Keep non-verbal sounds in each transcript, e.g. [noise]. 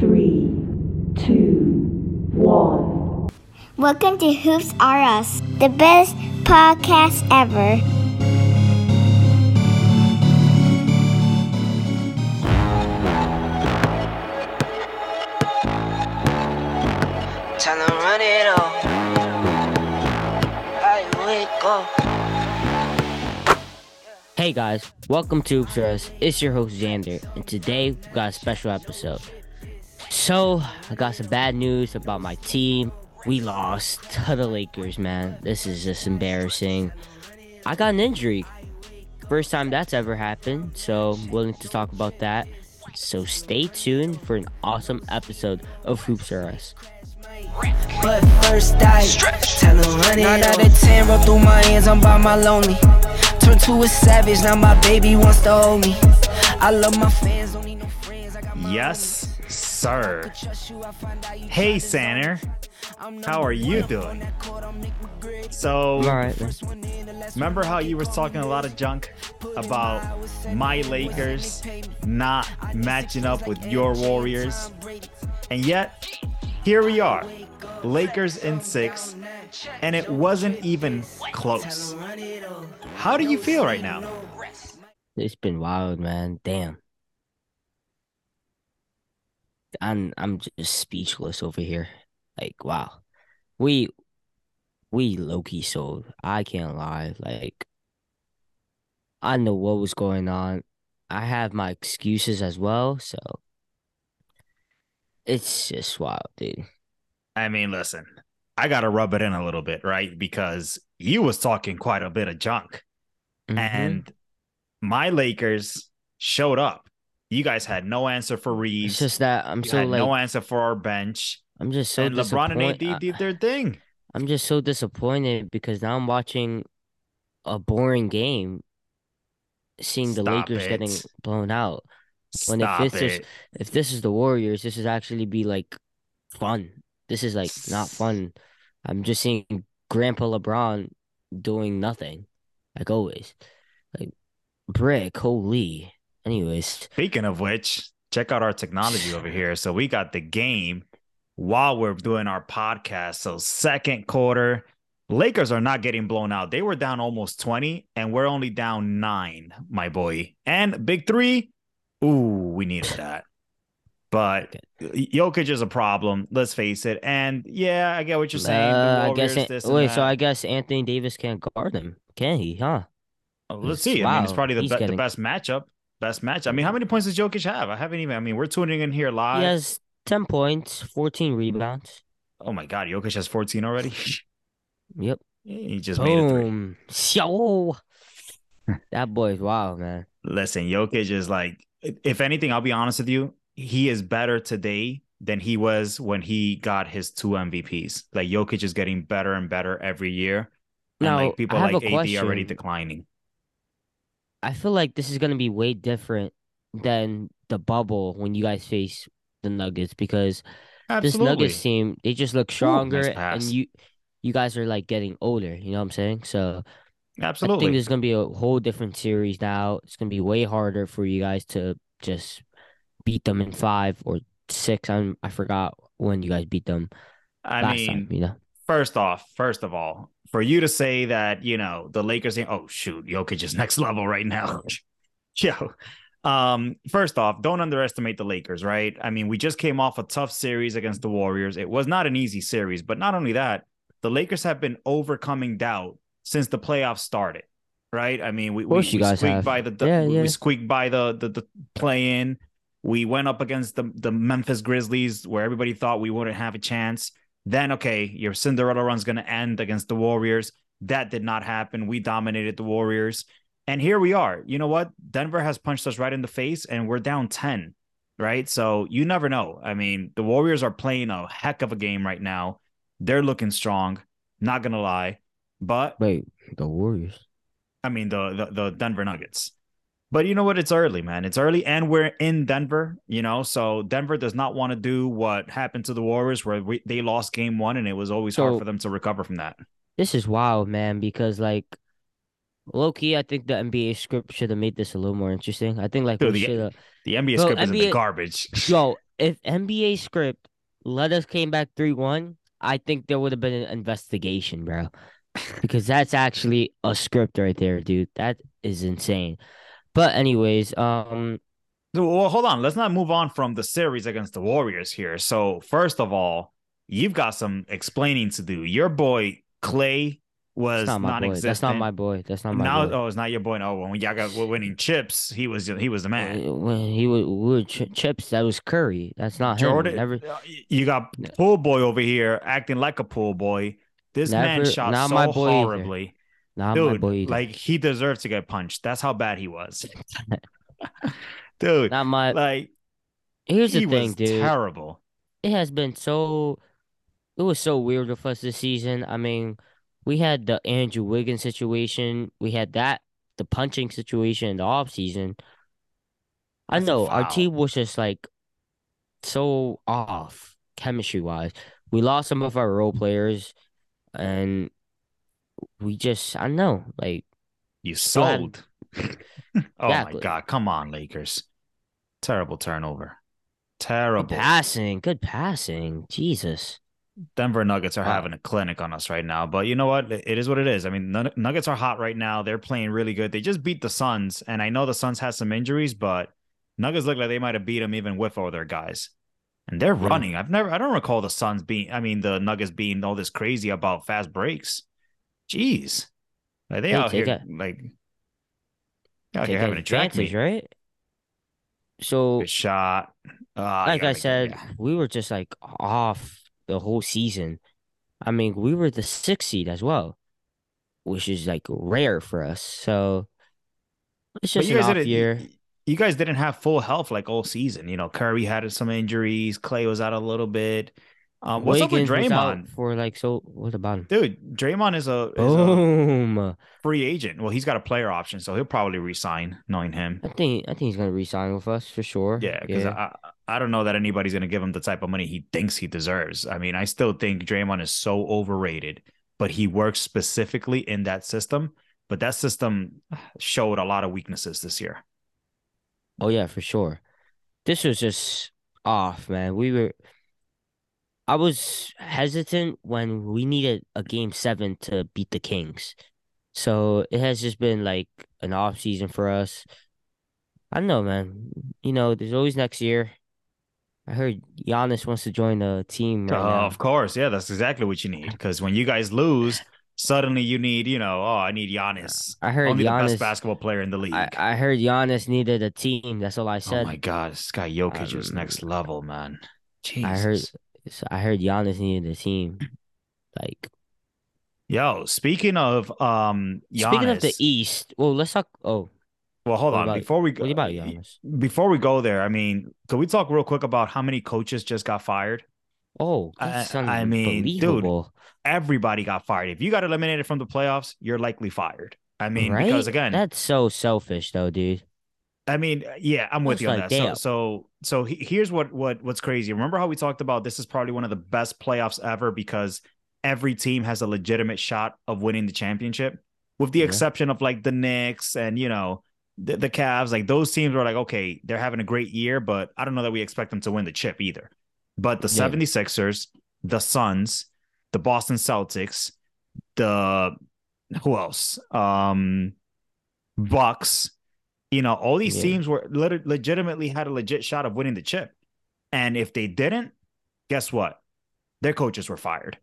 three, two, one. Welcome to Hoops R Us, the best podcast ever. Time to run it all. I wake up. Hey guys, welcome to Oops Us. It's your host Xander, and today we've got a special episode. So, I got some bad news about my team. We lost [laughs] to the Lakers, man. This is just embarrassing. I got an injury. First time that's ever happened, so I'm willing to talk about that. So stay tuned for an awesome episode of Hoops R Us. But first I tell them run it. Nine out of ten roll through my hands, I'm by my lonely. Turn to a savage, now my baby wants to hold me. I love my fans, don't need no friends. I got my Yes, sir. trust you, I find out you Hey, Xander. How are you doing? So, man. remember how you were talking a lot of junk about my Lakers not matching up with your Warriors? And yet, here we are. Lakers in six, and it wasn't even close. How do you feel right now? It's been wild, man. Damn. I'm I'm just speechless over here. Like, wow. We we Loki key sold. I can't lie. Like I know what was going on. I have my excuses as well, so it's just wild, dude. I mean, listen, I got to rub it in a little bit, right? Because you was talking quite a bit of junk. Mhm. and my Lakers showed up. You guys had no answer for it's just that I'm you so like no answer for our bench. I'm just so and LeBron and AD disappointed. did their thing. I'm just so disappointed because now I'm watching a boring game, seeing the Stop Lakers getting blown out. When if this is if this is the Warriors, this is actually be like fun. This is like not fun. I'm just seeing Grandpa LeBron doing nothing, like always. Like brick, holy. Anyways, Speaking of which, check out our technology over here. So we got the game while we're doing our podcast. So second quarter, Lakers are not getting blown out. They were down almost 20, and we're only down nine, my boy. And big three, ooh, we needed that. But Jokic is a problem. Let's face it. And yeah, I get what you're saying. uh, I guess An- wait, so. I guess Anthony Davis can't guard him, can he? Huh? Oh, let's see. I mean, it's probably the, be- the best matchup. Best match. I mean, how many points does Jokic have? I haven't even. I mean, we're tuning in here live. He has 10 points, 14 rebounds. Oh my God, Jokic has 14 already. [laughs] Yep. he just made it three. Boom. Yo. that boy's wild, man. Listen, Jokic is like, if anything, I'll be honest with you, he is better today than he was when he got his two MVPs. Like Jokic is getting better and better every year. And Now, like people like a AD already declining. I feel like this is going to be way different than the bubble when you guys face the Nuggets because this Absolutely. Nuggets team, they just look stronger and you you guys are like getting older, you know what I'm saying? So Absolutely. I think there's going to be a whole different series now. It's going to be way harder for you guys to just beat them in 5 or 6. I'm I forgot when you guys beat them I last mean, time, you know. First off, first of all, for you to say that, you know, the Lakers, oh shoot, Jokic is [laughs] next level right now. [laughs] Yo, um, first off, don't underestimate the Lakers, right? I mean, we just came off a tough series against the Warriors. It was not an easy series, but not only that, the Lakers have been overcoming doubt since the playoffs started, right? I mean, we, we, we squeaked have. by the, the Yeah, we yeah. squeaked by the the, the play in. We went up against the the Memphis Grizzlies where everybody thought we wouldn't have a chance. Then okay, your Cinderella run's going to end against the Warriors. That did not happen. We dominated the Warriors. And here we are. You know what? Denver has punched us right in the face and we're down 10, right? So you never know. I mean, the Warriors are playing a heck of a game right now. They're looking strong, not going to lie. But Wait, the Warriors. I mean the, the the Denver Nuggets. But you know what? It's early, man. It's early, and we're in Denver. You know, so Denver does not want to do what happened to the Warriors, where we, they lost Game One, and it was always hard for them to recover from that. This is wild, man, because like low key, I think the NBA script should have made this a little more interesting. I think like Dude, we the- The NBA Bro, script is in the NBA garbage. [laughs] yo, if NBA script let us came back three one, I think there would have been an investigation, bro. because that's actually a script right there, dude. That is insane. But anyways, um, well, hold on. Let's not move on from the series against the Warriors here. So, first of all, you've got some explaining to do. Your boy Clay was not my boy. non-existent. That's not my boy. That's not my now, boy. oh, it's not your boy. No, when y'all got were winning chips, he was he was the man. When- he was, ch- chips, that was Curry. That's not Jordan, him. Never, uh, you got pool boy over here acting like a pool boy. This man shot so boy either. Horribly, not my dude. Like he deserved to get punched. That's how bad he was, [laughs] dude. not my. Like Here's he the thing, was dude. terrible. it has been so it was so weird with us this season. I mean, we had the Andrew Wiggins situation, we had that the punching situation in the off season. I That's a know our team was just like so off chemistry wise. We lost some of our role players and we just I know, like You sold. [laughs] oh my god! Come on, Lakers. Terrible turnover. good Terrible. passing, good passing. Jesus. Denver Nuggets are Wow. having a clinic on us right now, but you know what? It it is what it is. I mean, Nuggets are hot right now. They're playing really good. They just beat the Suns, and I know the Suns had some injuries, but Nuggets look like they might have beat them even with all their guys. And they're mm-hmm. running. I've never, I don't recall the Suns being, I mean, the Nuggets being all this crazy about fast breaks. Jeez, like they Hey, out they here got- like out here having a track meet. right? So Good shot. Ah, like I said, yeah. we were just like off the whole season. I mean, we were the sixth seed as well, which is like rare for us. So it's just an off year. You guys didn't have full health like all season. You know, Curry had some injuries. Clay was out a little bit. Um, what's up with Wiggins Draymond, for like so? What about him? dude? Draymond is a, is a Boom! free agent. Well, he's got a player option, so he'll probably resign. Knowing him, I think I think he's gonna resign with us for sure. yeah, because yeah. I I don't know that anybody's gonna give him the type of money he thinks he deserves. I mean, I still think Draymond is so overrated, but he works specifically in that system. But that system showed a lot of weaknesses this year. Oh yeah, for sure. This was just off, man. We were I was hesitant when we needed a game seven to beat the Kings. So it has just been like an off season for us. I don't know, man. You know, there's always next year. I heard Giannis wants to join the team right Uh, now. Of course, yeah, that's exactly what you need. Because when you guys lose, suddenly you need, you know, oh, I need Giannis, I heard only the best basketball player in the league. I, I heard Giannis needed a team. That's all I said. oh my god, this guy Jokic is Um, next level, man. Jesus. I heard so I heard Giannis needed a team. Like Yo, speaking of um, Giannis, Speaking of the East, well, let's talk. Oh, well, hold on about- before we go. what about Giannis? Before we go there, I mean, could we talk real quick about how many coaches just got fired? Oh, I- I mean, dude, Everybody got fired. If you got eliminated from the playoffs, you're likely fired. I mean, right? because again, that's so selfish, though, dude. I mean, yeah, I'm with you on like, that. damn. So, so, so here's what what what's crazy. Remember how we talked about this is probably one of the best playoffs ever because every team has a legitimate shot of winning the championship, with the Yeah. exception of like the Knicks and you know the, the Cavs. Like those teams were like, okay, they're having a great year, but I don't know that we expect them to win the chip either. But the Yeah. 76ers, the Suns, the Boston Celtics, the who else? Um, Bucks. You know, all these Yeah. teams were lit- legitimately had a legit shot of winning the chip. And if they didn't, guess what? Their coaches were fired.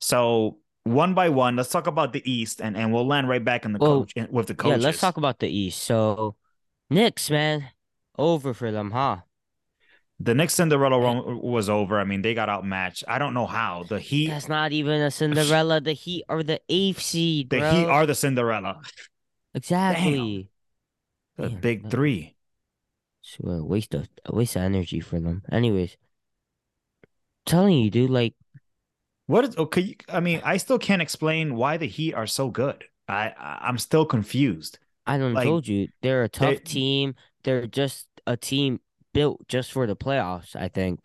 So one by one, let's talk about the East, and, and we'll land right back in the Well, coach with the coaches. Yeah, let's talk about the East. So, Knicks, man, over for them, huh? The Knicks Cinderella run was over. I mean, they got outmatched. I don't know how. The Heat, That's not even a [sighs] Cinderella. The Heat are the eighth seed, the bro. Heat are the Cinderella. exactly. The big three. It's a waste of a waste of energy for them. Anyways, telling you, dude, like What is okay? I mean, I still can't explain why the Heat are so good. I, I I'm still confused. I don't Like, told you, they're a tough they- team. They're just a team built just for the playoffs. I think.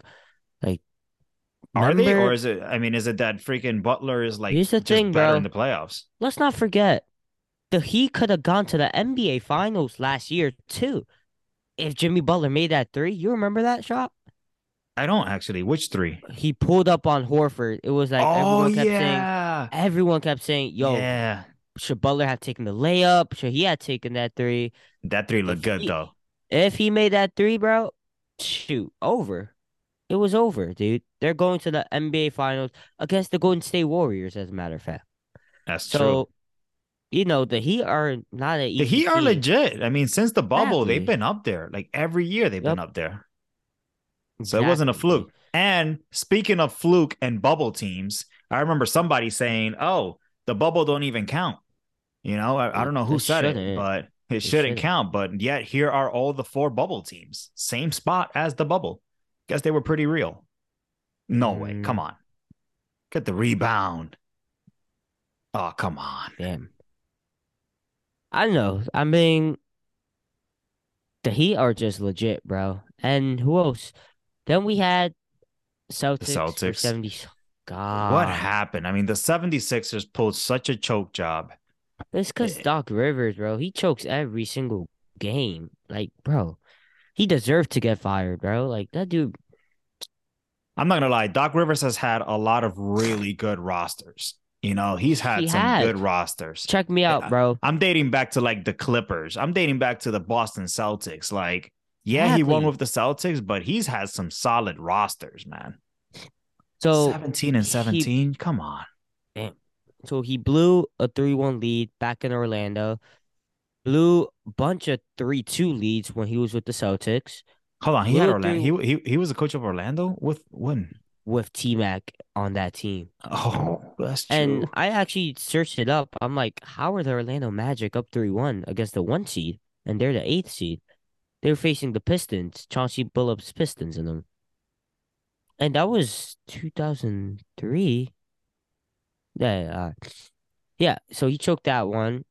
Like, Are they, or is it? I mean, is it that freaking Butler is like Here's the just thing, better bro. in the playoffs? let's not forget, the Heat could have gone to the NBA Finals last year too, if Jimmy Butler made that three. You remember that shot? I don't actually. Which three? He pulled up on Horford. It was like oh everyone kept saying yeah. everyone kept saying, "Yo, yeah. should Butler have taken the layup? Should he have taken that three? That three looked If good he- though. If he made that three, bro, shoot, over. It was over, dude. They're going to the NBA Finals against the Golden State Warriors, as a matter of fact. That's So, true. You know, the Heat are not an The Heat are team. legit. I mean, since the bubble, they've been up there. Like every year, they've been up there. So it wasn't a fluke. And speaking of fluke and bubble teams, I remember somebody saying, "Oh, the bubble don't even count." You know, I, I don't know who It said it, but it, It shouldn't shouldn't. count. But yet, here are all the four bubble teams, same spot as the bubble. Guess they were pretty real. No way. Mm. Come on, get the rebound. Oh, come on. Damn. I don't know. I mean, the Heat are just legit, bro. And who else? Then we had Celtics. for Celtics. 70. God. What happened? I mean, the 76ers pulled such a choke job. It's because Eh. Doc Rivers, bro. He chokes every single game. Like, bro, he deserved to get fired, bro. Like, that dude. I'm not gonna lie, Doc Rivers has had a lot of really good rosters. You know, he's had He some had. good rosters. Check me out, bro. I'm dating back to like the Clippers. I'm dating back to the Boston Celtics. Like, yeah, he won with the Celtics, but he's had some solid rosters, man. So, 17 and he- 17. Come on. so he blew a 3 1 lead back in Orlando, blew a bunch of 3 2 leads when he was with the Celtics. Hold on. He had Blew Orlando. He, he he was the coach of Orlando with when? With T Mac on that team. Oh, that's true. And I actually searched it up. I'm like, how are the Orlando Magic up 3 1 against the one seed? And they're the eighth seed. They're facing the Pistons, Chauncey Billups Pistons in them. And that was 2003. Yeah. Uh, yeah. So he choked that one.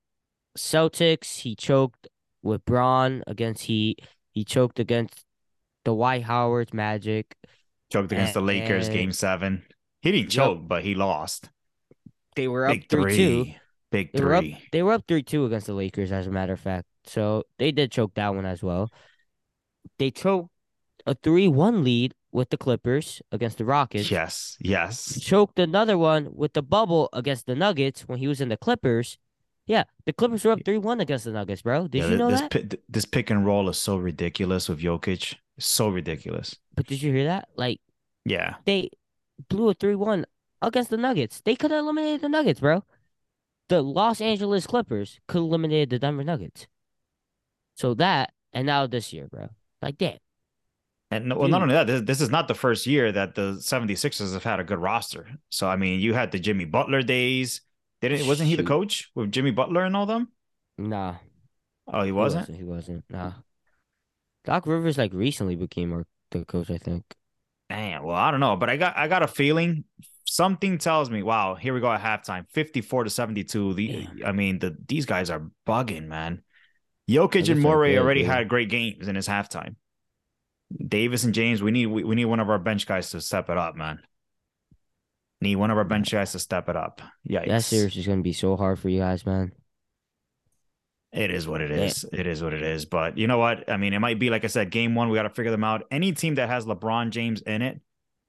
Celtics, he choked with Braun against Heat. He choked against Dwight Howard's Magic. Choked against the Lakers game seven. He didn't choke, but he lost. They were up Big 3 three. 2. Big They were up. three. They were up three two against the Lakers, as a matter of fact. So they did choke that one as well. They choked a three one lead with the Clippers against the Rockets. Yes, yes. Choked another one with the bubble against the Nuggets when he was in the Clippers. Yeah, the Clippers were up three one against the Nuggets, bro. Did Yeah, you know this that? pi- this pick and roll is so ridiculous with Jokic. So ridiculous. But did you hear that? Like Yeah. they blew a three one against the Nuggets. They could have eliminated the Nuggets, bro. The Los Angeles Clippers could have eliminated the Denver Nuggets. So that and now this year, bro. Like that. And no- well, not only that, this, this is not the first year that the 76ers have had a good roster. So, I mean, you had the Jimmy Butler days. Didn't, wasn't he the coach with Jimmy Butler and all them? Nah. Oh, he He wasn't? He wasn't. Nah. Doc Rivers like recently became our the coach, I think. Damn. Well, I don't know, but I got I got a feeling something tells me, wow, here we go at halftime, 54 to 72. The Damn. I mean, the these guys are bugging, man. Jokic and Murray already had great games in his halftime. Davis and James, we need we, we need one of our bench guys to step it up, man. Need one of our bench guys to step it up. Yeah, That series is gonna be so hard for you guys, man. It is what it is. Yeah. It is what it is. But you know what? I mean, it might be like I said, game one. We got to figure them out. Any team that has LeBron James in it,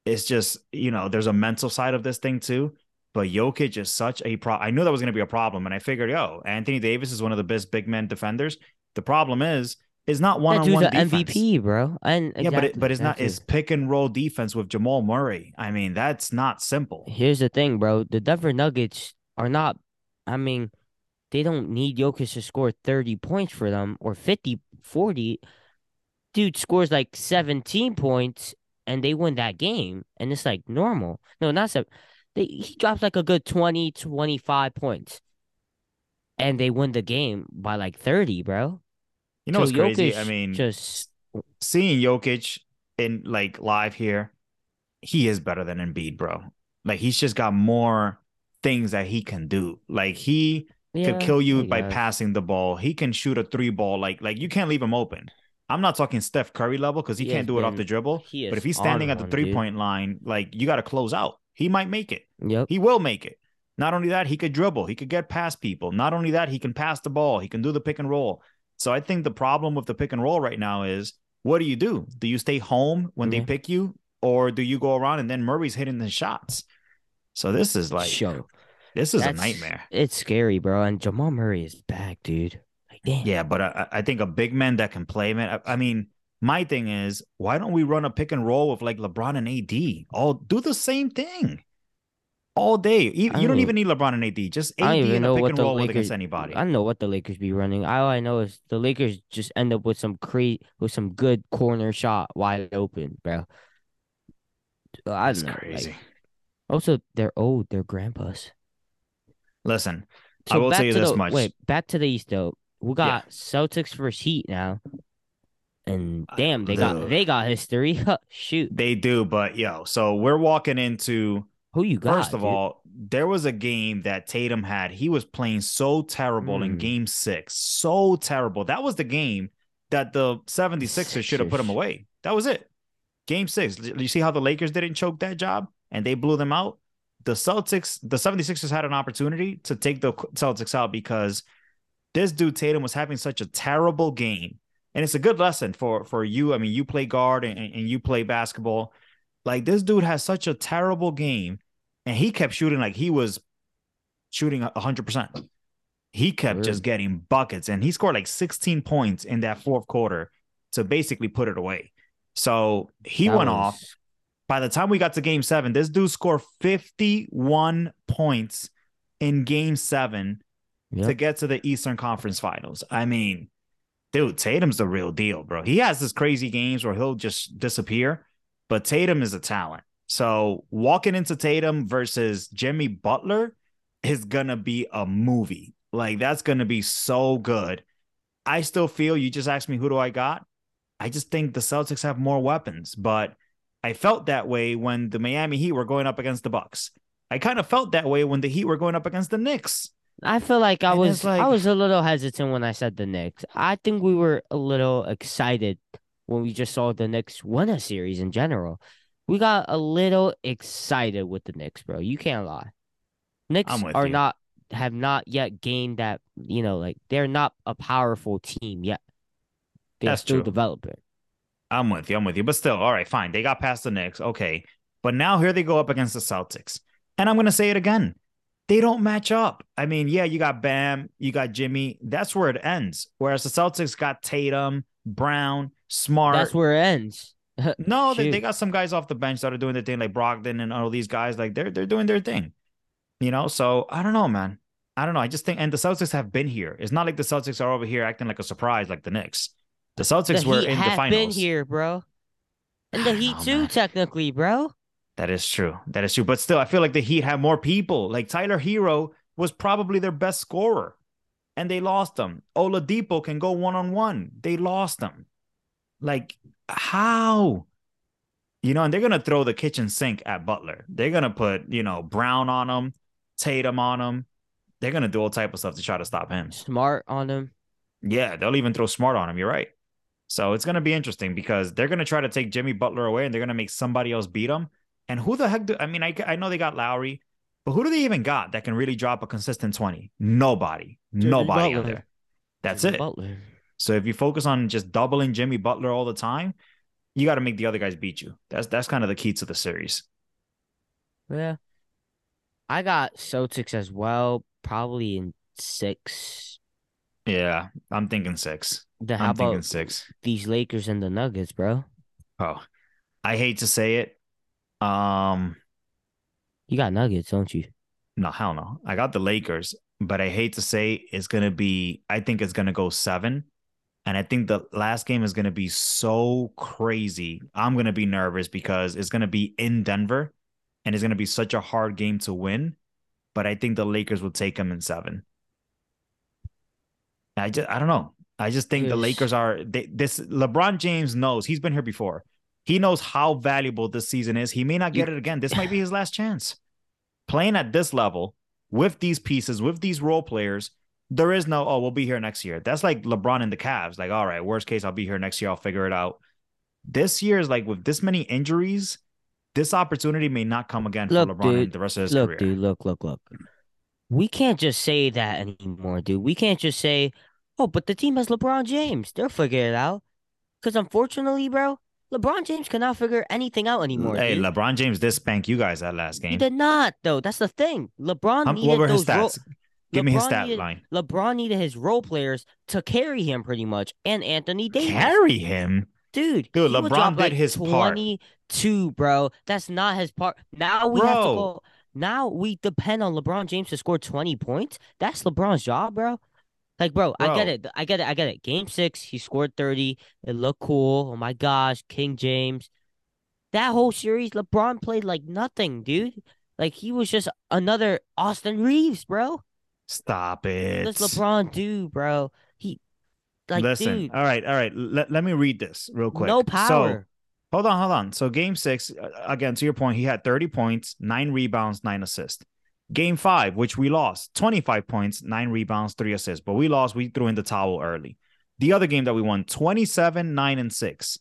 it's just you know, there's a mental side of this thing too. But Jokic is such a pro. I knew that was going to be a problem, and I figured, yo, Anthony Davis is one of the best big men defenders. The problem is, is not one on one. MVP, bro. And Yeah, but it, but it's not. exactly. It's pick and roll defense with Jamal Murray. I mean, that's not simple. Here's the thing, bro. The Denver Nuggets are not. I mean, they don't need Jokic to score 30 points for them or 50, 40. Dude scores like 17 points and they win that game. And it's like normal. No, not seven. They, he drops like a good 20, 25 points. And they win the game by like 30, bro. You know So what's crazy? I mean, just seeing Jokic in like live here, he is better than Embiid, bro. Like he's just got more things that he can do. Like he yeah, could kill you by passing the ball. He can shoot a three ball. Like like you can't leave him open. I'm not talking Steph Curry level because he, He can't do it off the dribble. But if he's standing at the three point line, like you got to close out. He might make it. Yep. He will make it. Not only that, he could dribble. He could get past people. Not only that, he can pass the ball. He can do the pick and roll. So I think the problem with the pick and roll right now is what do you do? Do you stay home when they pick you or do you go around and then Murray's hitting the shots? So this is like. This is a nightmare. It's scary, bro. And Jamal Murray is back, dude. Like, damn. Yeah, but I, I think a big man that can play, man. I, I mean, my thing is, why don't we run a pick and roll with like LeBron and AD? All do the same thing all day. You, you don't don't- even need LeBron and AD. Just AD I don't even know pick what and the roll Lakers. against anybody. I don't know what the Lakers be running. All I know is the Lakers just end up with some cra- with some good corner shot wide open, bro. I That's don't know. like- crazy. also, they're old. They're grandpas. Listen, I will tell you to this the, much. Wait, back to the East though. We Yeah. got Celtics versus Heat now, and damn, they got ugh. they got history. [laughs] Shoot, they do, but yo, so we're walking into who you got? First of dude? all, there was a game that Tatum had. He was playing so terrible in Mm. game six. So terrible. That was the game that the 76ers should have put him away. That was it. Game six. You see how the Lakers didn't choke that job and they blew them out? The Celtics, the 76ers had an opportunity to take the Celtics out because this dude Tatum was having such a terrible game. And it's a good lesson for for you. I mean, you play guard and, and you play basketball. Like this dude has such a terrible game, and he kept shooting like he was shooting hundred percent. He kept Word. just getting buckets, and he scored like 16 points in that fourth quarter to basically put it away. So he That went off. By the time we got to game seven, this dude scored 51 points in game seven Yep. to get to the Eastern Conference Finals. I mean, dude, Tatum's the real deal, bro. He has this crazy games where he'll just disappear, but Tatum is a talent. So walking into Tatum versus Jimmy Butler is gonna be a movie. Like that's gonna be so good. I still feel you just asked me who do I got. I just think the Celtics have more weapons, but I felt that way when the Miami Heat were going up against the Bucks. I kind of felt that way when the Heat were going up against the Knicks. I feel like I And was like- I was a little hesitant when I said the Knicks. I think we were a little excited when we just saw the Knicks win a series in general. We got a little excited with the Knicks, bro. You can't lie. Knicks are you. not have not yet gained that, you know, like they're not a powerful team yet. They're That's still true. developing. I'm with you. I'm with you. But still, all right, fine. They got past the Knicks. Okay. But now here they go up against the Celtics. And I'm going to say it again. They don't match up. I mean, yeah, you got Bam, you got Jimmy. That's where it ends. Whereas the Celtics got Tatum, Brown, Smart. That's where it ends. [laughs] no, they, they got some guys off the bench that are doing their thing, like Brogdon and all these guys. Like they're they're doing their thing. You know, so I don't know, man. I don't know. I just think, and the Celtics have been here. It's not like the Celtics are over here acting like a surprise, like the Knicks. The Celtics the were in the finals. been here, bro. And the Heat know, too, man. technically, bro. That is true. That is true. But still, I feel like the Heat have more people. Like Tyler Herro was probably their best scorer, and they lost him. Oladipo can go one on one. They lost him. Like how? You know, and they're gonna throw the kitchen sink at Butler. They're gonna put you know Brown on him, Tatum on him. They're gonna do all type of stuff to try to stop him. Smart on them. Yeah, they'll even throw Smart on him. You're right. So it's gonna be interesting because they're gonna try to take Jimmy Butler away, and they're gonna make somebody else beat him. And who the heck do I mean? I I know they got Lowry, but who do they even got that can really drop a consistent twenty? Nobody. Jimmy Nobody out there. That's Jimmy it. Butler. So if you focus on just doubling Jimmy Butler all the time, you got to make the other guys beat you. That's that's kind of the key to the series. Yeah. I got Celtics as well, probably in six. Yeah, I'm thinking six. Then I'm how thinking about six. these Lakers and the Nuggets, bro? Oh, I hate to say it. Um, You got Nuggets, don't you? no, hell no. I got the Lakers, but I hate to say it's gonna be. I think it's gonna go seven, and I think the last game is gonna be so crazy. I'm gonna be nervous because it's gonna be in Denver, and it's gonna be such a hard game to win. But I think the Lakers will take them in seven. I just I don't know. I just think the Lakers are they, this. LeBron James knows he's been here before. He knows how valuable this season is. He may not get it again. This might be his last chance. [sighs] Playing at this level with these pieces, with these role players, there is no, oh, we'll be here next year. That's like LeBron and the Cavs. Like, all right, worst case, I'll be here next year. I'll figure it out. This year is like with this many injuries, this opportunity may not come again for Look, LeBron and the rest of his Look, career. dude, look, look, look. We can't just say that anymore, dude. We can't just say, oh, but the team has LeBron James. They'll figure it out. Because unfortunately, bro, LeBron James cannot figure anything out anymore. hey, dude. LeBron James did spank you guys that last game. he did not though. That's the thing. LeBron Um, needed what were his those ro- stats? Give me his stat needed- line. LeBron needed his role players to carry him pretty much, and Anthony Davis. Carry him. Dude, Dude, LeBron did like, his part. 22, bro. That's not his part. Now we have to go. Now we depend on LeBron James to score 20 points. That's LeBron's job, bro. Like, bro, I get it. I get it. I get it. Game six, he scored 30. It looked cool. Oh my gosh, King James. That whole series, LeBron played like nothing, dude. Like he was just another Austin Reaves, bro. Stop What it. does LeBron do, bro? He like Listen. dude, All right. All right. Let, let me read this real quick. no power. So. Hold on, hold on. So game six, again, to your point, he had 30 points, nine rebounds, nine assists. Game five, which we lost, 25 points, nine rebounds, three assists. But we lost, we threw in the towel early. The other game that we won, 27, nine, and six.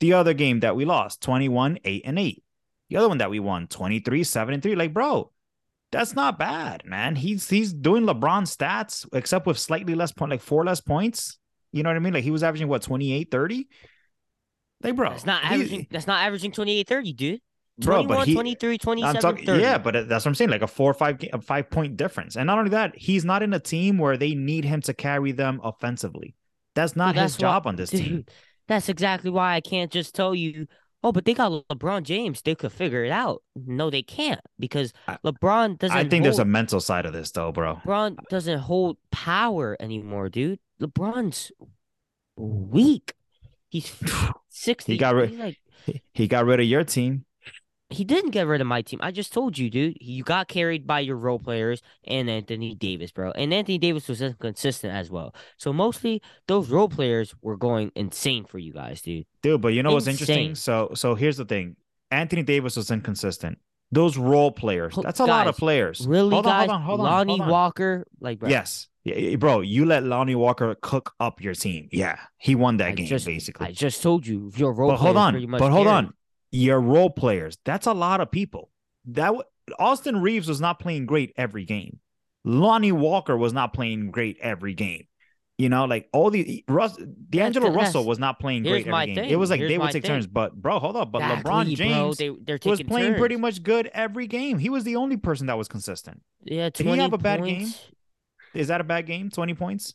The other game that we lost, 21, eight, and eight. The other one that we won, 23, seven, and three. Like, bro, that's not bad, man. He's he's doing LeBron stats, except with slightly less point, like four less points. You know what I mean? Like he was averaging what 28, 30? Like, bro. That's not he- averaging. That's not averaging 28, 30, dude. Bro, 21, but he, 23, 27, I'm talking, 30. yeah, but that's what I'm saying, like a four or five, a five point difference. And not only that, he's not in a team where they need him to carry them offensively. That's not Dude, his that's why- job on this team. That's exactly why I can't just tell you, oh, but they got LeBron James. They could figure it out. No, they can't because I- LeBron doesn't. I think there's a mental side of this, though, bro. LeBron doesn't hold power anymore, dude. LeBron's weak. He's [sighs] 60. He got rid- like He got rid of your team. He didn't get rid of my team. I just told you, dude. You got carried by your role players and Anthony Davis, bro. And Anthony Davis was inconsistent as well. So mostly those role players were going insane for you guys, dude. Dude, but you know what's interesting? So so here's the thing. Anthony Davis was inconsistent. Those role players, that's a lot of players. Really, hold on, guys? hold on, hold on. Lonnie hold on. Walker, like, bro, Yes. Yeah, bro, you let Lonnie Walker cook up your team. Yeah. He won that I game, just, basically. I just told you your role. but hold on. But hold carried. on. Your role players, that's a lot of people. That w- Austin Reaves was not playing great every game. Lonnie Walker was not playing great every game. You know, like all the Russ, D'Angelo Russell was not playing here's great every game. It was like Here's they would take thing. turns. But bro, hold up. But LeBron Exactly, bro. James They, they're was playing pretty much good every game. He was the only person that was consistent. Yeah, did he 20 have a bad game? Is that a bad game? 20 points?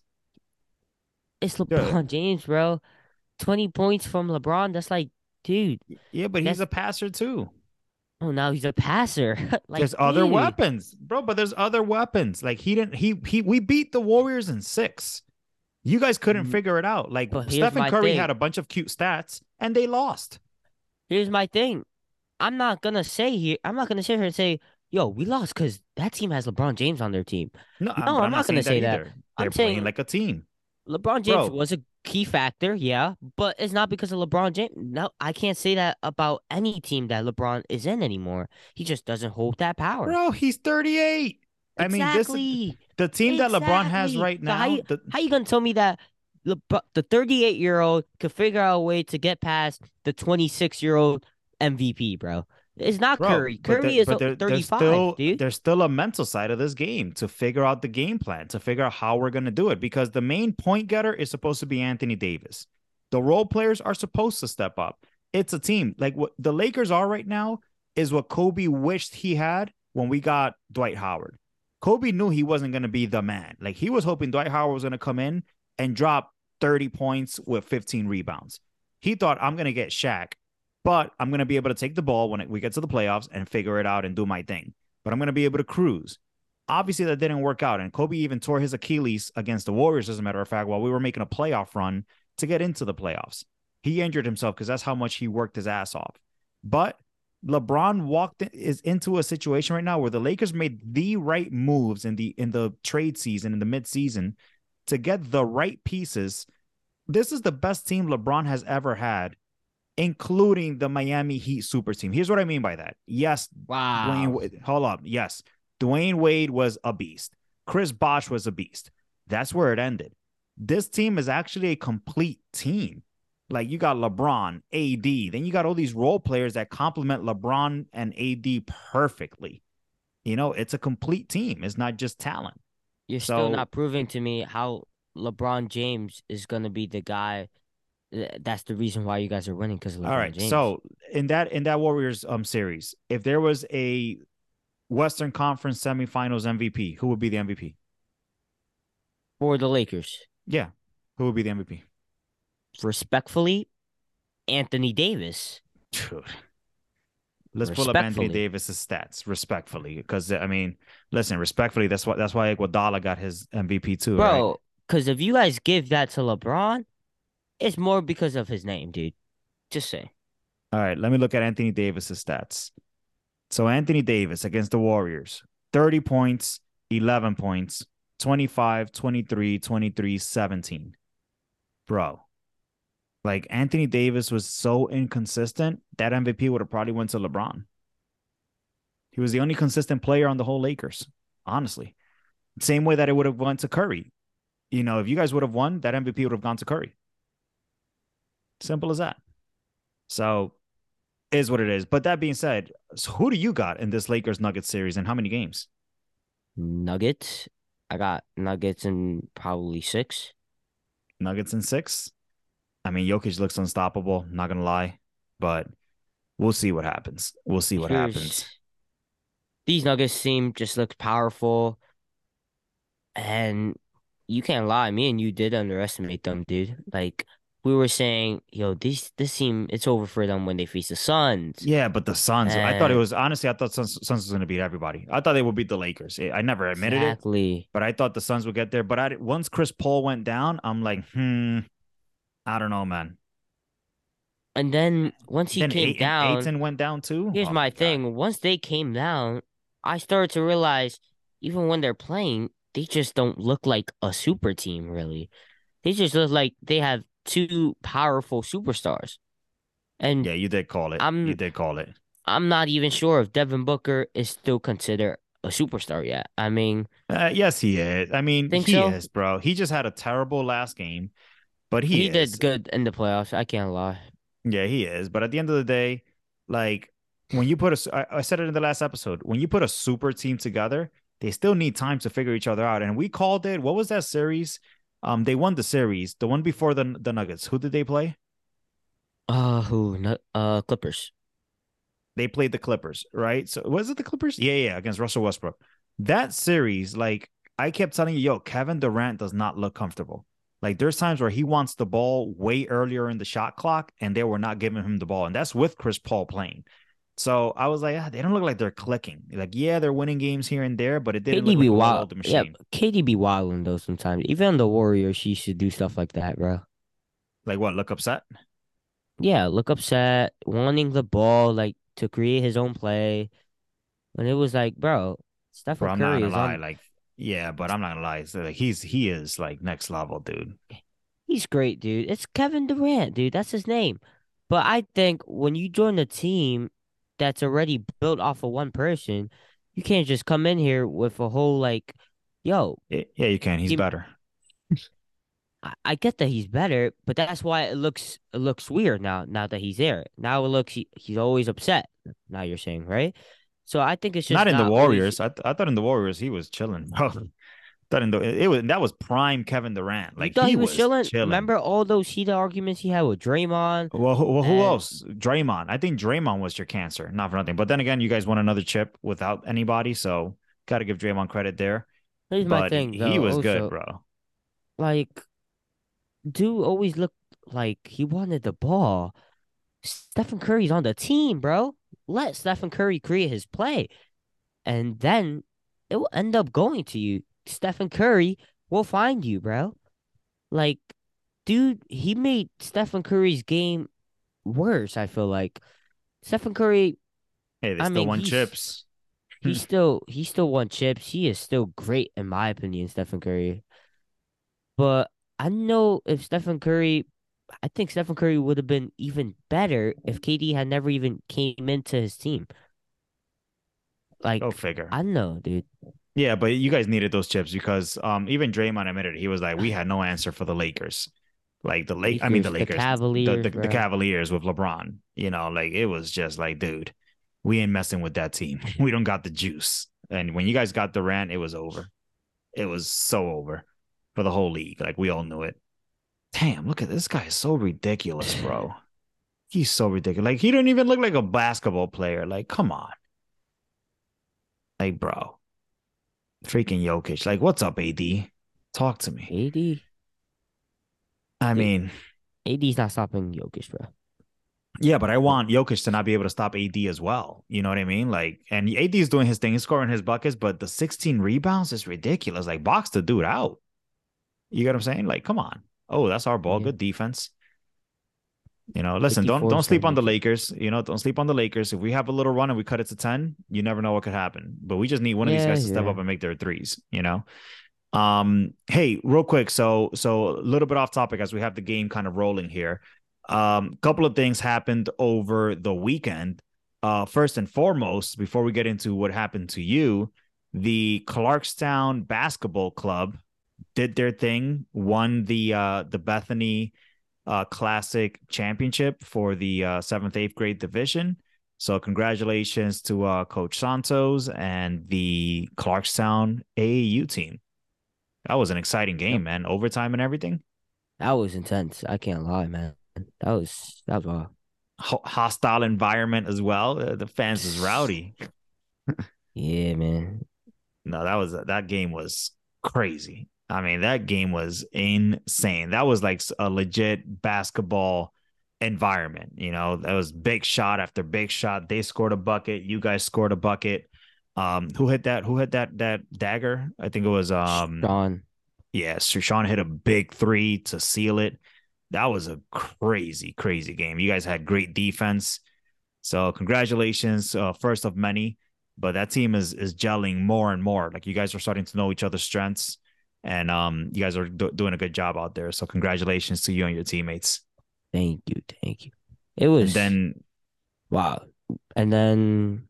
It's LeBron [laughs] James, bro. 20 points from LeBron. That's like, dude. Yeah, but he's a passer too. Oh, now he's a passer. [laughs] like, there's other weapons, bro. But there's other weapons. Like he didn't. He he. We beat the Warriors in six. You guys couldn't Mm, figure it out. Like but Stephen Curry thing. had a bunch of cute stats and they lost. Here's my thing. I'm not gonna say here. I'm not gonna sit here and say, "Yo, we lost" because that team has LeBron James on their team. No, No, I'm not gonna saying say that. They're I'm playing saying- like a team. LeBron James Bro. was a key factor, yeah, but it's not because of LeBron James. No, I can't say that about any team that LeBron is in anymore. He just doesn't hold that power. Bro, he's 38. I mean, this exactly. the team that LeBron has Exactly. right So now. how you- the- How you gonna tell me that LeBron, the 38 year old could figure out a way to get past the 26 year old MVP, bro? It's not Bro, Curry. Curry is but there- 35, there's still, dude. There's still a mental side of this game to figure out the game plan, to figure out how we're going to do it. Because the main point getter is supposed to be Anthony Davis. The role players are supposed to step up. It's a team. Like what the Lakers are right now is what Kobe wished he had when we got Dwight Howard. Kobe knew he wasn't going to be the man. Like he was hoping Dwight Howard was going to come in and drop 30 points with 15 rebounds. He thought, I'm going to get Shaq but I'm going to be able to take the ball when we get to the playoffs and figure it out and do my thing. But I'm going to be able to cruise. Obviously, that didn't work out. And Kobe even tore his Achilles against the Warriors, as a matter of fact, while we were making a playoff run to get into the playoffs. He injured himself because that's how much he worked his ass off. But LeBron walked in, is into a situation right now where the Lakers made the right moves in the in the trade season in the midseason to get the right pieces. This is the best team LeBron has ever had including the Miami Heat super team. Here's what I mean by that. Yes, wow. Dwyane Wade, hold up. Yes, Dwyane Wade was a beast. Chris Bosh was a beast. That's where it ended. This team is actually a complete team. Like you got LeBron, AD, then you got all these role players that complement LeBron and AD perfectly. You know, it's a complete team. It's not just talent. You're still not proving to me how LeBron James is gonna be the guy that's the reason why you guys are winning because All right. James. So in that in that Warriors um series, if there was a Western Conference semifinals MVP, who would be the MVP? for the Lakers, Yeah. Who would be the MVP? respectfully, Anthony Davis. Dude. Let's pull up Anthony. Davis's stats respectfully, because I mean, listen, respectfully, that's what that's why Iguodala got his MVP too. Bro, because if you guys give that to LeBron, it's more because of his name, dude. Just say. All right, let me look at Anthony Davis's stats. So Anthony Davis against the Warriors, 30 points, 11 points, 25, 23, 23, 17. Bro. Like Anthony Davis was so inconsistent, that MVP would have probably went to LeBron. He was the only consistent player on the whole Lakers, honestly. Same way that it would have went to Curry. You know, if you guys would have won, that MVP would have gone to Curry. Simple as that. So is what it is. But that being said, so who do you got in this Lakers Nuggets series and how many games? Nuggets. I got Nuggets in probably six. Nuggets in six. I mean, Jokic looks unstoppable, not gonna lie. But we'll see what happens. We'll see what Here's- happens. These Nuggets seem just looks powerful. And you can't lie, me and you did underestimate them, dude. Like we were saying, yo, this this team, it's over for them when they face the Suns. Yeah, but the Suns, I thought it was honestly, I thought Suns, Suns was gonna beat everybody. I thought they would beat the Lakers. I never admitted it, exactly. but I thought the Suns would get there. But I once Chris Paul went down, I'm like, hmm, I don't know, man. And then once he then came down, Ayton went down too. Here's Oh my God. thing. Once they came down, I started to realize even when they're playing, they just don't look like a super team, really. They just look like they have two powerful superstars. And Yeah, you did call it. you I'm- did call it. I'm not even sure if Devin Booker is still considered a superstar yet. I mean, Uh, yes, he is. I mean, he so? is, bro. He just had a terrible last game, but he, he, is. did good in the playoffs. I can't lie. Yeah, he is. But at the end of the day, like when you put a, I, I said it in the last episode, when you put a super team together, they still need time to figure each other out. And we called it. What was that series? Um, they won the series. The one before the the Nuggets. Who did they play? Uh, who? No- Uh, Clippers. They played the Clippers, right? So was it the Clippers? Yeah, yeah, against Russell Westbrook. That series, like I kept telling you, yo, Kevin Durant does not look comfortable. Like there's times where he wants the ball way earlier in the shot clock, and they were not giving him the ball, and that's with Chris Paul playing. So I was like, ah, they don't look like they're clicking. Like, yeah, they're winning games here and there, but it didn't look KD like be a wild. Yeah. KD be wilding though sometimes. Even on the Warriors, she should do stuff like that, bro. Like what? Look upset. Yeah, look upset, wanting the ball, like to create his own play. And it was like, bro, Stephen Bro, I'm not Curry gonna is lie. on. Like, yeah, but I'm not gonna lie. So, like, he's he is like next level, dude. He's great, dude. It's Kevin Durant, dude. That's his name. But I think when you join a team that's already built off of one person, you can't just come in here with a whole like, yo, Yeah, you can. He's Give- better. I, I get that he's better, but that's why it looks it looks weird now. Now that he's there, now it looks he, he's always upset. Now you're saying right? So I think it's just not in the always- Warriors. I, th- I thought in the Warriors he was chilling. [laughs] In the it was that was prime Kevin Durant. Like he, he was, chilling? chilling. Remember all those heated arguments he had with Draymond? Well, who, well, who And- else? Draymond. I think Draymond was your cancer, not for nothing. But then again, you guys won another chip without anybody, so got to give Draymond credit there. Here's my But thing, he was also, good, bro. Like, dude always looked like he wanted the ball. Stephen Curry's on the team, bro. Let Stephen Curry create his play, and then it will end up going to you. Stephen Curry will find you, bro. Like, dude, he made Stephen Curry's game worse. I feel like Stephen Curry Hey, they I still mean, won chips. he [laughs] still he still won chips. He is still great in my opinion, Stephen Curry. But I know if Stephen Curry, I think Stephen Curry would have been even better if KD had never even came into his team. Like Go figure. I know, dude. Yeah, but you guys needed those chips because um even Draymond admitted he was like, we had no answer for the Lakers. Like the lake, I mean the Lakers, the Cavaliers, the, the, the. Cavaliers with LeBron. You know, like it was just like, dude, we ain't messing with that team. [laughs] We don't got the juice. And when you guys got Durant, it was over. It was so over for the whole league. Like we all knew it. damn, look at this guy is so ridiculous, bro. [laughs] He's so ridiculous. Like he don't even look like a basketball player. Like, come on. Like, bro. Freaking Jokic. Like, what's up, AD? Talk to me. AD, I mean, AD's not stopping Jokic, bro. yeah, but I want Jokic to not be able to stop AD as well. You know what I mean? Like, and AD is doing his thing, he's scoring his buckets, but the 16 rebounds is ridiculous. Like, box the dude out. You get what I'm saying? Like, come on. Oh, that's our ball. Yeah. Good defense. You know, listen, don't don't sleep on the Lakers. You know, don't sleep on the Lakers. If we have a little run and we cut it to 10, you never know what could happen. But we just need one of these guys to step up and make their threes, you know. Um, hey, real quick, so so a little bit off topic as we have the game kind of rolling here. Um, couple of things happened over the weekend. Uh, first and foremost, before we get into what happened to you, the Clarkstown Basketball Club did their thing, won the uh the Bethany uh Classic Championship for the uh seventh, eighth grade division. So congratulations to uh Coach Santos and the Clarkstown AAU team. That was an exciting game, man. Overtime and everything. That was intense. I can't lie, man. That was that was wild. Ho- hostile environment as well. Uh, the fans is rowdy. [laughs] Yeah, man. No, that was that game was crazy. I mean, that game was insane. That was like a legit basketball environment. You know, that was big shot after big shot. They scored a bucket. You guys scored a bucket. Um, who hit that? Who hit that? That dagger? I think it was um. Sean. Yeah, Sean hit a big three to seal it. That was a crazy, crazy game. You guys had great defense. So congratulations, uh, first of many. But that team is is gelling more and more. Like you guys are starting to know each other's strengths, and um, you guys are do- doing a good job out there. So congratulations to you and your teammates. Thank you, thank you. It was And then wow. And then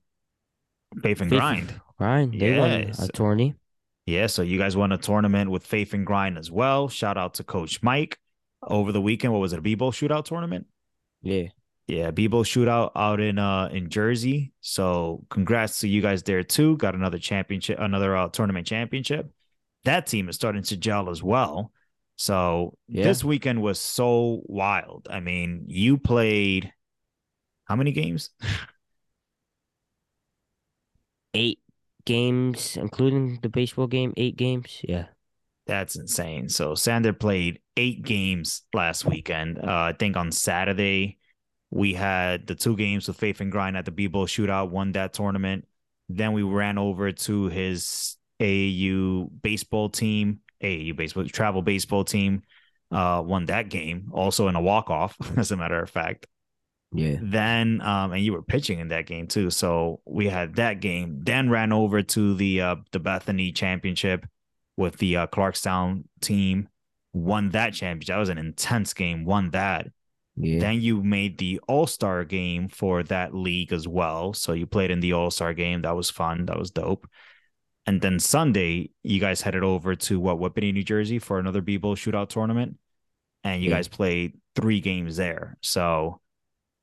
faith and Faith- grind. Grind. They won a tourney. Yeah, so you guys won a tournament with Faith and Grind as well. Shout out to Coach Mike over the weekend. What was it? A B-Bowl shootout tournament? Yeah. Yeah, Bebo shootout out in uh in Jersey. So congrats to you guys there too. Got another championship, another uh, tournament championship. That team is starting to gel as well. So Yeah. this weekend was so wild. I mean, you played how many games? [laughs] Eight games, including the baseball game, eight games. Yeah. That's insane. So Xander played eight games last weekend. Uh, I think on Saturday we had the two games with Faith and Grind at the B-Bowl shootout, won that tournament. Then we ran over to his AAU baseball team, AAU baseball travel baseball team, uh, won that game also in a walk-off, [laughs] as a matter of fact. Yeah. Then um, and you were pitching in that game too. So we had that game. Then ran over to the uh the Bethany championship with the uh, Clarkstown team. Won that championship. That was an intense game. Won that. Yeah. Then you made the All Star game for that league as well. So you played in the All Star game. That was fun. That was dope. And then Sunday, you guys headed over to what Whippany, New Jersey, for another B-Bowl shootout tournament, and you Yeah. guys played three games there. So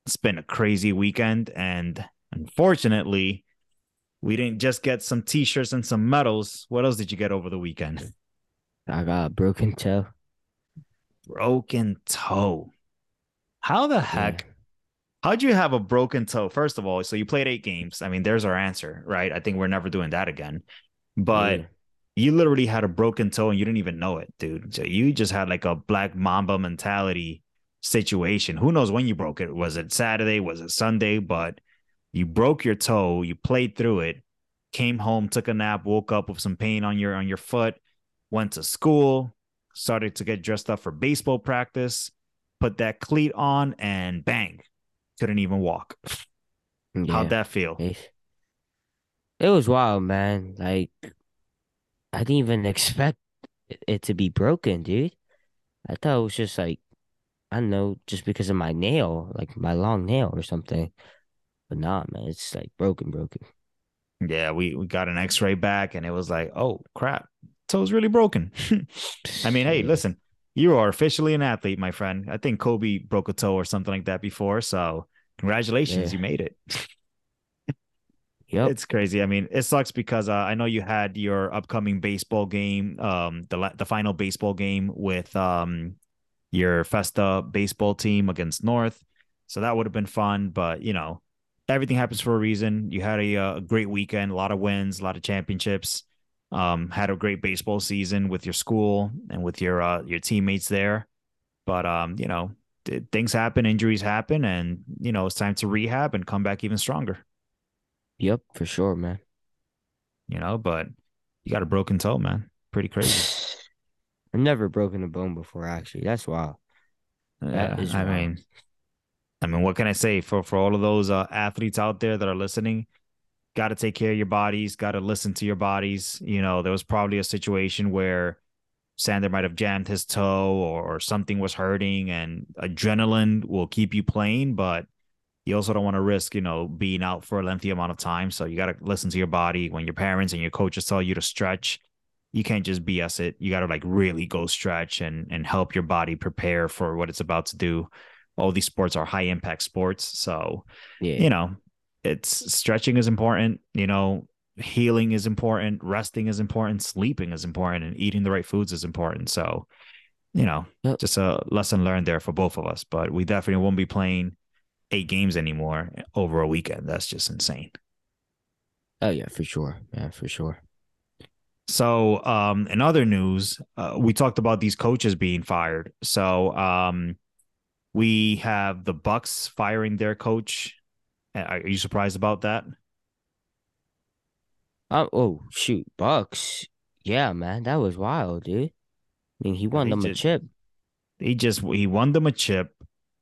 it's been a crazy weekend, and unfortunately, we didn't just get some T-shirts and some medals. What else did you get over the weekend? I got a broken toe. Broken toe. How the heck? Yeah. How'd you have a broken toe? First of all, so you played eight games. I mean, there's our answer, right? I think we're never doing that again. But Yeah. you literally had a broken toe and you didn't even know it, dude. So you just had like a black mamba mentality situation. Who knows when you broke it? Was it Saturday? Was it Sunday? But you broke your toe, you played through it, came home, took a nap, woke up with some pain on your on your foot, went to school, started to get dressed up for baseball practice, put that cleat on, and bang, couldn't even walk. Yeah. How'd that feel? It was wild, man. Like, I didn't even expect it- to be broken, dude. I thought it was just like, I don't know, just because of my nail, like my long nail or something. But nah, man, it's like broken, broken. Yeah, we we got an X-ray back, and it was like, oh crap, toe's really broken. [laughs] I mean, hey, listen, you are officially an athlete, my friend. I think Kobe broke a toe or something like that before, so congratulations, Yeah. you made it. [laughs] Yep. It's crazy. I mean, it sucks because uh, I know you had your upcoming baseball game, um, the la- the final baseball game with um your Festa baseball team against North. So that would have been fun. But, you know, everything happens for a reason. You had a, uh, a great weekend, a lot of wins, a lot of championships. Um, had a great baseball season with your school and with your uh, your teammates there. But um, you know, things happen, injuries happen, and you know it's time to rehab and come back even stronger. Yep, for sure, man. You know, but you got a broken toe, man. Pretty crazy. [sighs] I've never broken a bone before, actually. That's wild. That yeah, I mean, I mean, what can I say for for all of those uh, athletes out there that are listening? Got to take care of your bodies. Got to listen to your bodies. You know, there was probably a situation where Xander might have jammed his toe or, or something was hurting, and adrenaline will keep you playing, but you also don't want to risk, you know, being out for a lengthy amount of time. So you got to listen to your body. When your parents and your coaches tell you to stretch, you can't just BS it. You got to like really go stretch and and help your body prepare for what it's about to do. All these sports are high impact sports, so yeah. you know, it's stretching is important. You know, healing is important, resting is important, sleeping is important, and eating the right foods is important. So, you know, yep. just a lesson learned there for both of us. But we definitely won't be playing eight games anymore over a weekend. That's just insane. Oh yeah, for sure, yeah, for sure. So, um, in other news, uh, we talked about these coaches being fired. So, um, we have the Bucks firing their coach. Are you surprised about that? Uh, oh shoot, Bucks. Yeah, man, that was wild, dude. I mean, he won them just, a chip. He just he won them a chip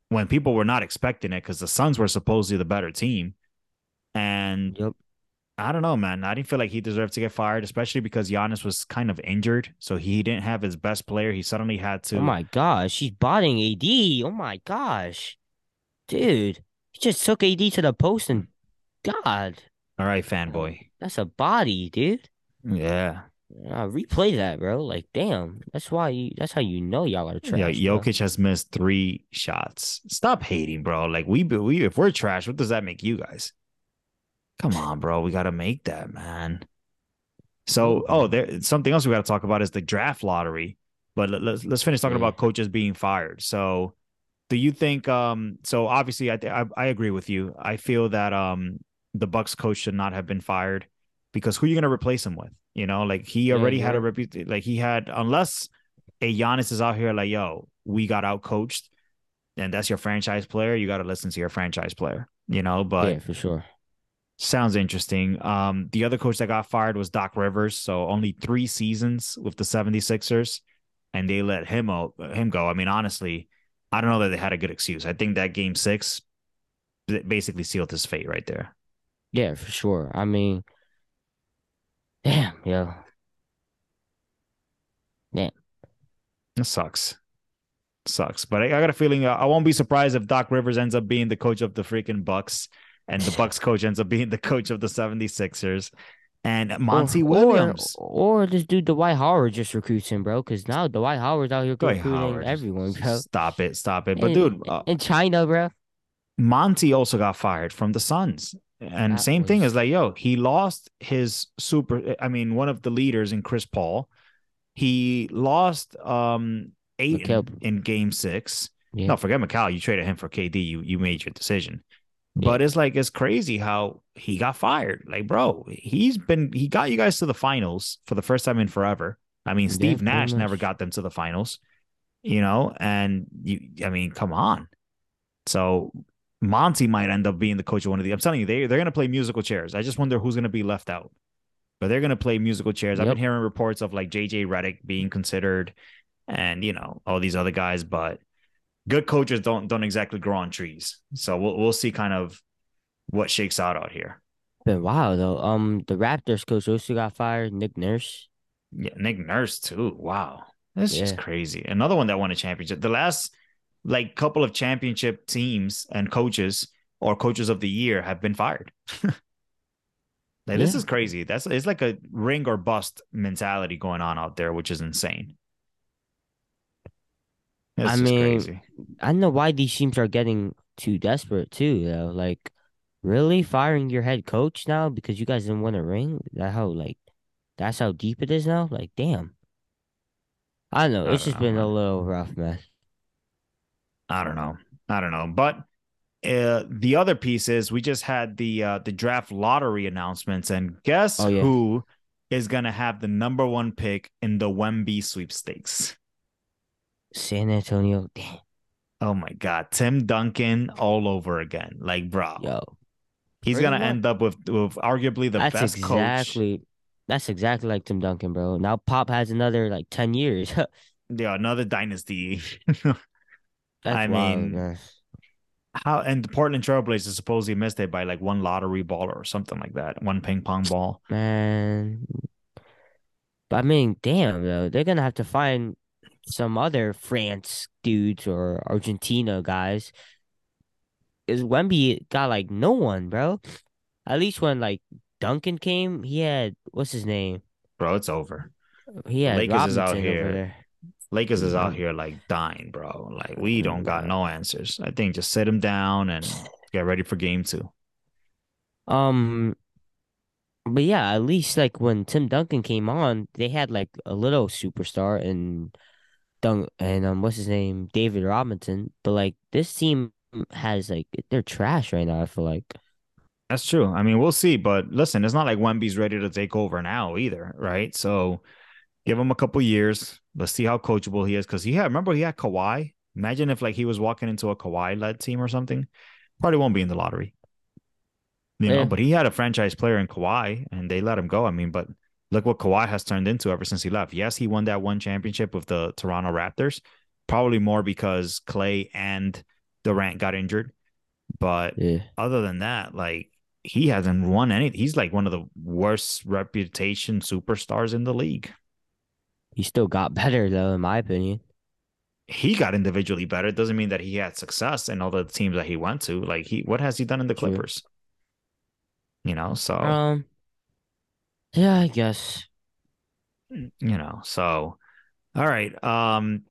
when people were not expecting it because the Suns were supposedly the better team, and yep. I don't know, man. I didn't feel like he deserved to get fired, especially because Giannis was kind of injured, so he didn't have his best player. He suddenly had to. Oh my gosh, he's botting AD. Oh my gosh, dude, he just took AD to the post and God. All right, fanboy. That's a body, dude. Yeah. Uh, replay that, bro. Like, damn. That's why you. That's how you know y'all are trash. Yeah, Jokic bro. has missed three shots. Stop hating, bro. Like we, we, if we're trash, what does that make you guys? Come on, bro. We got to make that, man. So, oh, there something else we got to talk about is the draft lottery. But let's let's finish talking yeah. about coaches being fired. So, do you think? Um, so obviously, I, I I agree with you. I feel that um the Bucks coach should not have been fired because who are you going to replace him with? You know, like he already yeah, had a reputation. Like he had, unless a Giannis is out here like, yo, we got out coached, and that's your franchise player. You got to listen to your franchise player. You know, but yeah, for sure. Sounds interesting. Um, the other coach that got fired was Doc Rivers. So only three seasons with the 76ers, and they let him out, him go. I mean, honestly, I don't know that they had a good excuse. I think that game six basically sealed his fate right there. Yeah, for sure. I mean, damn, yo. Damn. It sucks. Sucks. But I, I got a feeling uh, I won't be surprised if Doc Rivers ends up being the coach of the freaking Bucks and the Bucks coach ends up being the coach of the 76ers. And Monty or, Williams. Or, or this dude Dwight Howard just recruits him, bro. Because now Dwight Howard's out here recruiting Howard. everyone, bro. Stop it. Stop it. But dude. Uh, in China, bro. Monty also got fired from the Suns. And same was... thing is like, yo, he lost his super. I mean, one of the leaders in Chris Paul. He lost um eight in, in, game six. Yeah. No, forget Mikal. You traded him for KD. You you made your decision. But yeah. it's like it's crazy how he got fired. Like, bro, he's been he got you guys to the finals for the first time in forever. I mean, Steve yeah, Nash never got them to the finals, you know, and you I mean, come on. So Monty might end up being the coach of one of the. I'm telling you, they they're gonna play musical chairs. I just wonder who's gonna be left out. But they're gonna play musical chairs. Yep. I've been hearing reports of like JJ Redick being considered, and you know all these other guys. But good coaches don't don't exactly grow on trees. So we'll we'll see kind of what shakes out out here. Been wow though. Um, the Raptors coach also got fired. Nick Nurse. Yeah, Nick Nurse too. Wow, that's yeah. just crazy. Another one that won a championship. The last like couple of championship teams and coaches or coaches of the year have been fired. [laughs] like yeah. this is crazy. That's it's like a ring or bust mentality going on out there, which is insane. I mean, crazy. I know why these teams are getting too desperate too, though. Like, really firing your head coach now because you guys didn't win a ring? That how like that's how deep it is now? Like, damn. I don't know. It's just know, been a little rough, man. I don't know. I don't know. But uh, the other piece is we just had the uh, the draft lottery announcements, and guess Oh, yeah. who is gonna have the number one pick in the Wemby sweepstakes? San Antonio. Damn. Oh my God, Tim Duncan all over again. Like, bro, Yo. he's gonna end up with with arguably the that's best coach. exactly that's exactly like Tim Duncan, bro. Now Pop has another like ten years. [laughs] Yeah, another dynasty. [laughs] I wild, mean, man. How and the Portland Trailblazers supposedly missed it by like one lottery ball or something like that, one ping pong ball. man. But I mean, damn though, they're gonna have to find some other France dudes or Argentina guys. Is Wemby got like no one, bro? At least when like Duncan came, he had what's his name? Bro, it's over. He had Lakers is out Robinson here. Lakers is Mm-hmm. out here like dying, bro. Like we don't got no answers. I think just sit him down and get ready for game two. Um, but yeah, at least like when Tim Duncan came on, they had like a little superstar and Dunk and um, what's his name, David Robinson. But like this team has like they're trash right now. I feel like That's true. I mean, we'll see. But listen, it's not like Wemby's ready to take over now either, right? So give him a couple years. Let's see how coachable he is. Because he had remember he had Kawhi. Imagine if like he was walking into a Kawhi led team or something. Probably won't be in the lottery. You know, Yeah. but he had a franchise player in Kawhi and they let him go. I mean, but look what Kawhi has turned into ever since he left. Yes, he won that one championship with the Toronto Raptors, probably more because Klay and Durant got injured. But yeah, other than that, like he hasn't won any. He's like one of the worst reputation superstars in the league. He still got better though, in my opinion. He got individually better. It doesn't mean that he had success in all the teams that he went to. Like he, what has he done in the True. Clippers? You know, so Um, yeah, I guess. you know, so all right. Um,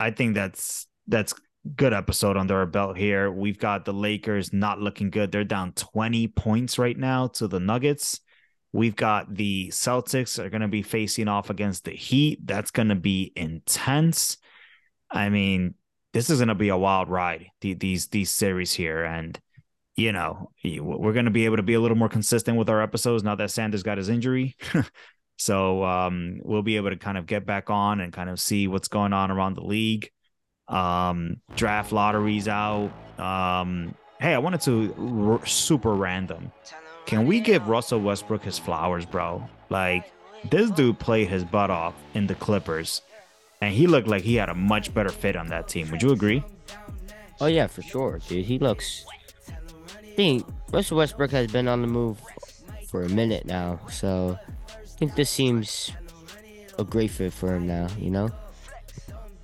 I think that's that's good episode under our belt here. We've got the Lakers not looking good. They're down 20 points right now to the Nuggets. We've got the Celtics are going to be facing off against the Heat. That's going to be intense. I mean, this is going to be a wild ride. the- These these series here, and you know, we're going to be able to be a little more consistent with our episodes now that Xander's got his injury. [laughs] so um, we'll be able to kind of get back on and kind of see what's going on around the league. Um, draft lotteries out. Um, hey, I wanted to r- super random. Can we give Russell Westbrook his flowers, bro? Like this dude played his butt off in the Clippers, and he looked like he had a much better fit on that team. Would you agree? Oh yeah, for sure, dude. He looks. I think Russell Westbrook has been on the move for a minute now, so I think this seems a great fit for him now. You know,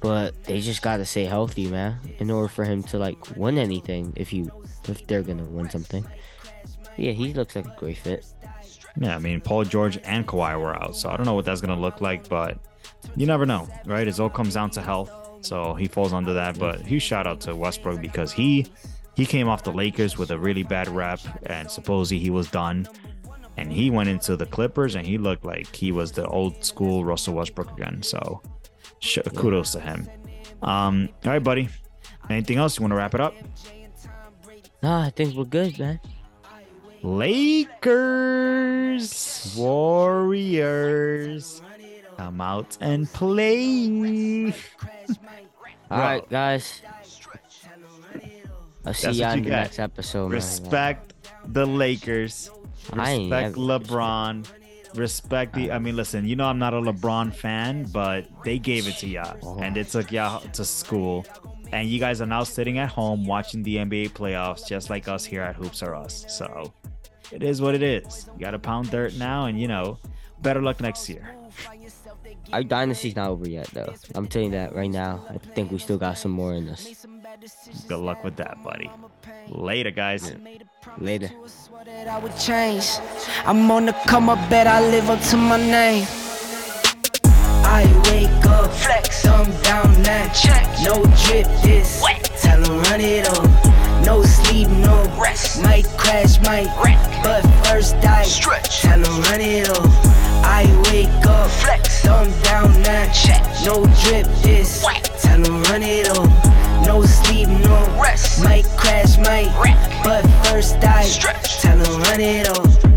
but they just gotta stay healthy, man, in order for him to like win anything. If you, if they're gonna win something, yeah, he looks like a great fit. Yeah, I mean, Paul George and Kawhi were out, so I don't know what that's gonna look like, but you never know, right? It all comes down to health, so he falls under that. But huge shout out to Westbrook because he he came off the Lakers with a really bad rep, and supposedly he was done, and he went into the Clippers and he looked like he was the old school Russell Westbrook again. So sh- kudos to him. Um, all right, buddy. Anything else you want to wrap it up? Nah, I think we're good, man. Lakers, Warriors, come out and play. All right, guys. I'll see ya what in the got. next episode, man. Respect the Lakers. Respect LeBron. Respect the. I mean, listen. You know I'm not a LeBron fan, but they gave it to ya, Oh. and it took ya to school. And you guys are now sitting at home watching the NBA playoffs, just like us here at Hoops Are Us. So it is what it is. You got to pound dirt now, and you know, better luck next year. Our dynasty's not over yet, though. I'm telling you that right now. I think we still got some more in us. Good luck with that, buddy. Later, guys. Later. I would change. I'm on the come up, bet I live up to my name. I wake up, flex, thumb down that check. No drip this, tell 'em run it up. No sleep, no rest. Might crash, might wreck. But first I stretch, tell 'em run it up. I wake up, flex, thumb down that check. No drip this, tell 'em run it up. No sleep, no rest. Might crash, might, wreck. but first I stretch. tell 'em run it off.